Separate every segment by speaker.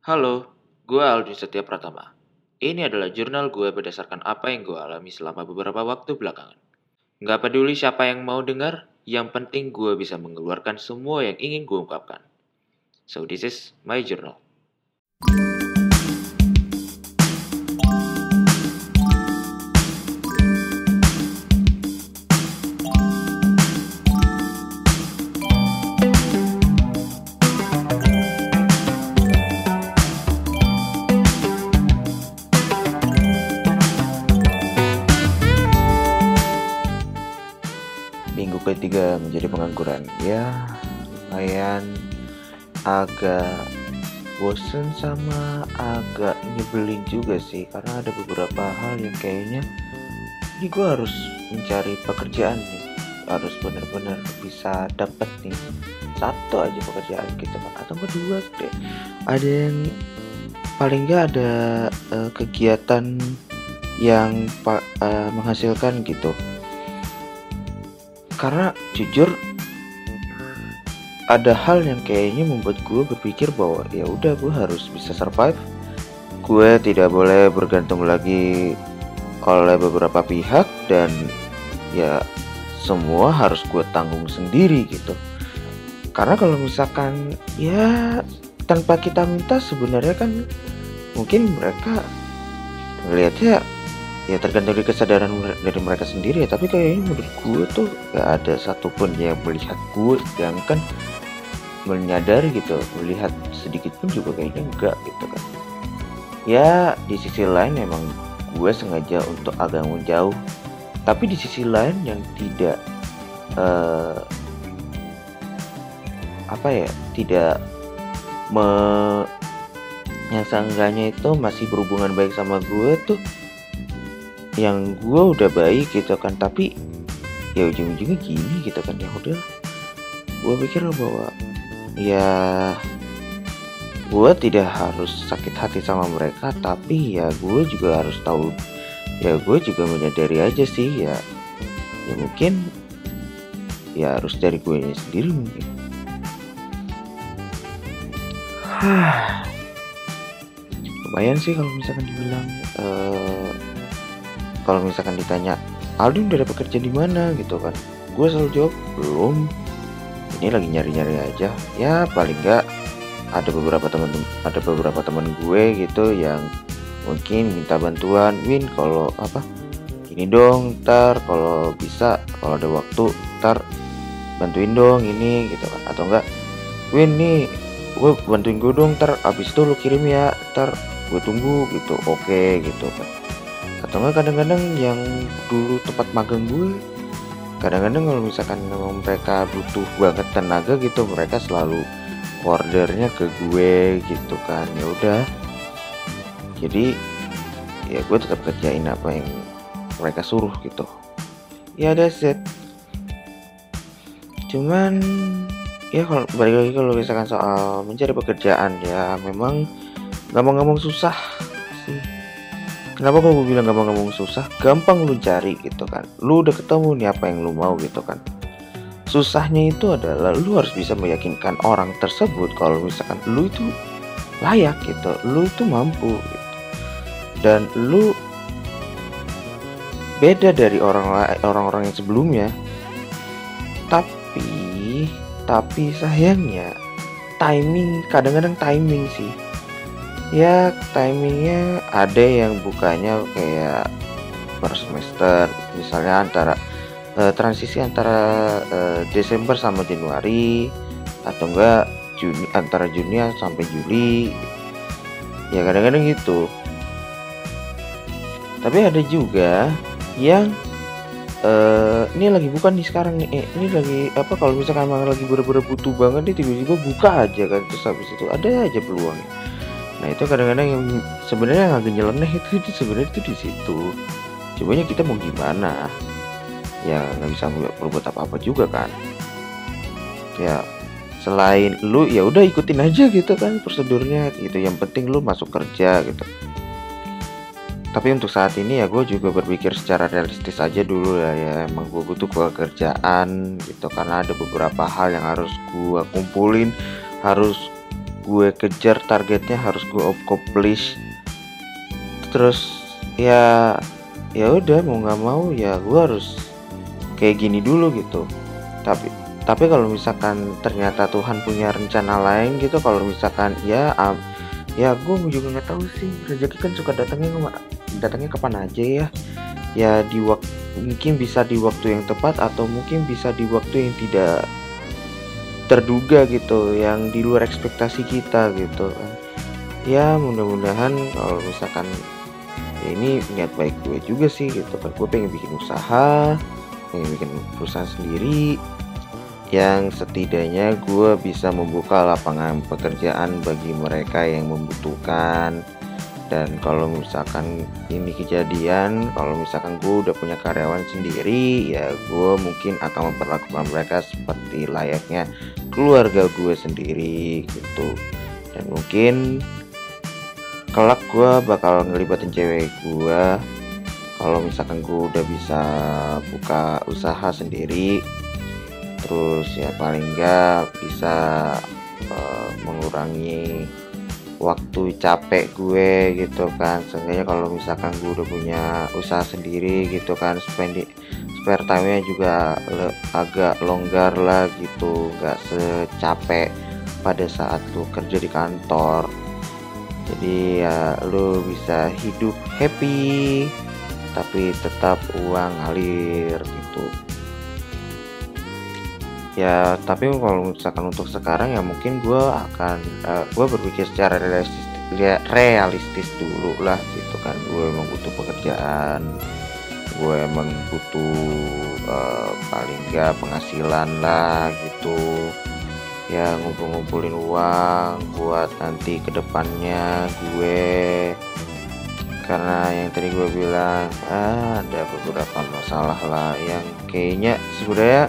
Speaker 1: Halo, gue Aldi Setia Pratama. Ini adalah jurnal gue berdasarkan apa yang gue alami selama beberapa waktu belakangan. Nggak peduli siapa yang mau dengar, yang penting gue bisa mengeluarkan semua yang ingin gue ungkapkan. So this is my journal. Ketiga menjadi pengangguran. Ya, lumayan. Agak bosen sama agak nyebelin juga sih karena ada beberapa hal yang kayaknya ini gue harus mencari pekerjaan nih. Harus benar-benar bisa dapat nih satu aja pekerjaan gitu atau kedua deh ada yang paling nggak ada eh, kegiatan yang eh, menghasilkan gitu karena jujur ada hal yang kayaknya membuat gue berpikir bahwa ya udah gue harus bisa survive. Gue tidak boleh bergantung lagi oleh beberapa pihak dan ya semua harus gue tanggung sendiri gitu. Karena kalau misalkan ya tanpa kita minta sebenarnya kan mungkin mereka melihatnya ya tergantung dari kesadaran dari mereka sendiri ya. Tapi kayaknya menurut gue tuh gak ada satupun yang melihat gue sedangkan menyadari gitu. Melihat sedikit pun juga kayaknya enggak gitu kan. Ya di sisi lain emang gue sengaja untuk agak menjauh. Tapi di sisi lain yang tidak eh, apa ya tidak me yang seenggaknya itu masih berhubungan baik sama gue tuh yang gue udah baik gitu kan tapi ya ujung-ujungnya gini gitu kan ya udah. Gue pikir bahwa ya gue tidak harus sakit hati sama mereka tapi ya gue juga harus tahu ya gue juga menyadari aja sih ya ya mungkin ya harus dari gue sendiri mungkin. Lumayan sih kalau misalkan dibilang eh, kalau misalkan ditanya Aldi udah dapat kerja di mana? Gitu kan. Gue selalu jawab belum. Ini lagi nyari-nyari aja. Ya paling enggak ada beberapa teman ada beberapa teman gue gitu yang mungkin minta bantuan Win kalau apa ini dong ntar kalau bisa kalau ada waktu ntar bantuin dong ini gitu kan. Atau enggak Win nih gue bantuin gue dong ntar abis itu lu kirim ya ntar gue tunggu gitu. Oke gitu kan atau kadang-kadang yang dulu tempat magang gue kadang-kadang kalau misalkan memang mereka butuh banget tenaga gitu mereka selalu ordernya ke gue gitu kan. Ya udah. Jadi ya gue tetap kerjain apa yang mereka suruh gitu. Ya that's it. Cuman ya kalau balik lagi kalau misalkan soal mencari pekerjaan ya memang gampang-gampang susah Kenapa gue bilang gampang-gampang susah? Gampang lu cari gitu kan. Lu udah ketemu nih apa yang lu mau gitu kan. Susahnya itu adalah lu harus bisa meyakinkan orang tersebut kalau misalkan lu itu layak gitu. Lu itu mampu gitu. Dan lu beda dari orang orang-orang yang sebelumnya. Tapi tapi sayangnya timing kadang-kadang timing sih ya timingnya ada yang bukanya kayak per semester. Misalnya antara eh, transisi antara eh, Desember sama Januari atau enggak Juni antara Juni sampai Juli. Ya kadang-kadang gitu. Tapi ada juga yang eh ini lagi bukan nih sekarang nih eh, ini lagi apa kalau misalkan emang lagi bener-bener butuh banget nih tiba-tiba buka aja kan terus habis itu ada aja peluangnya Nah itu kadang-kadang yang sebenarnya yang agak nyeleneh itu, itu sebenarnya itu di situ. Cobanya kita mau gimana? Ya nggak bisa berbuat apa-apa juga kan. Ya selain lu ya udah ikutin aja gitu kan prosedurnya gitu. Yang penting lu masuk kerja gitu. Tapi untuk saat ini ya gue juga berpikir secara realistis aja dulu ya ya emang gue butuh pekerjaan gitu karena ada beberapa hal yang harus gue kumpulin harus gue kejar targetnya harus gue accomplish. Terus ya ya udah mau nggak mau ya gue harus kayak gini dulu gitu. Tapi tapi kalau misalkan ternyata Tuhan punya rencana lain gitu kalau misalkan ya um, ya gue juga nggak tahu sih rezeki kan suka datangnya datangnya kapan aja ya. Ya di waktu mungkin bisa di waktu yang tepat atau mungkin bisa di waktu yang tidak terduga gitu yang di luar ekspektasi kita gitu kan. Ya mudah-mudahan kalau misalkan ya ini niat baik gue juga sih gitu kan. Gue pengen bikin usaha pengen bikin perusahaan sendiri yang setidaknya gue bisa membuka lapangan pekerjaan bagi mereka yang membutuhkan. Dan kalau misalkan ini kejadian kalau misalkan gue udah punya karyawan sendiri ya gue mungkin akan memperlakukan mereka seperti layaknya keluarga gue sendiri gitu. Dan mungkin kelak gue bakal ngelibatin cewek gue. Kalau misalkan gue udah bisa buka usaha sendiri terus ya paling enggak bisa uh, mengurangi waktu capek gue gitu kan. Seenggaknya kalau misalkan gue udah punya usaha sendiri gitu kan spend spare time nya juga agak longgar lah gitu nggak secapek pada saat lu kerja di kantor. Jadi ya lu bisa hidup happy tapi tetap uang ngalir gitu. Ya tapi kalau misalkan untuk sekarang ya mungkin gue akan uh, eh, gue berpikir secara realistis realistis dulu lah gitu kan. Gue emang butuh pekerjaan gue emang butuh uh, paling gak penghasilan lah gitu. Ya ngumpul-ngumpulin uang buat nanti ke depannya gue. Karena yang tadi gue bilang ah, ada beberapa masalah lah yang kayaknya sebenarnya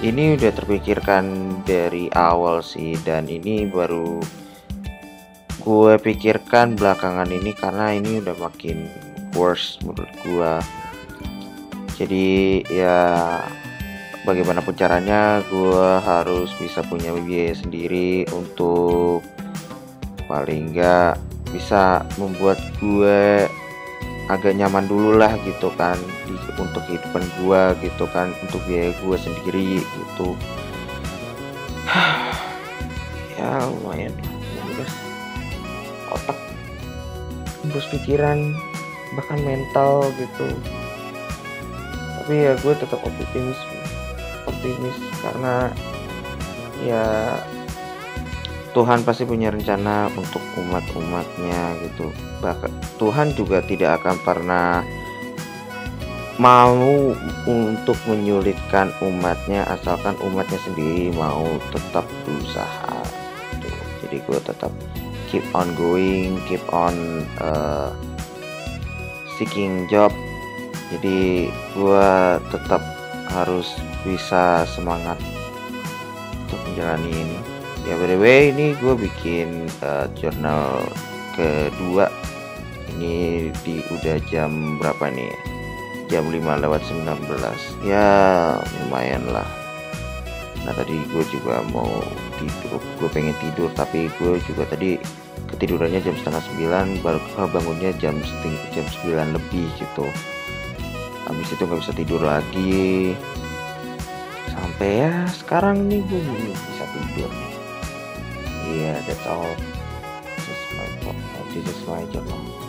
Speaker 1: ini udah terpikirkan dari awal sih. Dan ini baru gue pikirkan belakangan ini karena ini udah makin worse menurut gue jadi ya bagaimanapun caranya gue harus bisa punya biaya sendiri untuk paling enggak bisa membuat gue agak nyaman dulu lah gitu kan untuk kehidupan gua gitu kan untuk biaya gua sendiri gitu. Ya lumayan. Terus otak terus pikiran bahkan mental gitu tapi ya gue tetap optimis optimis karena ya Tuhan pasti punya rencana untuk umat-umatnya gitu. Bahkan Tuhan juga tidak akan pernah mau untuk menyulitkan umatnya asalkan umatnya sendiri mau tetap berusaha gitu. jadi gue tetap keep on going keep on uh, seeking job. Jadi gue tetap harus bisa semangat untuk menjalani ini. Ya by the way ini gue bikin uh, jurnal kedua. Ini di udah jam berapa nih jam 5 lewat 19 ya lumayan lah. Nah tadi gue juga mau tidur. Gue pengen tidur tapi gue juga tadi ketidurannya jam setengah sembilan baru bangunnya jam setengah jam sembilan lebih gitu habis itu nggak bisa tidur lagi. Sampai ya sekarang nih gue bisa tidur. Nih yeah that's all. This is my this is my journal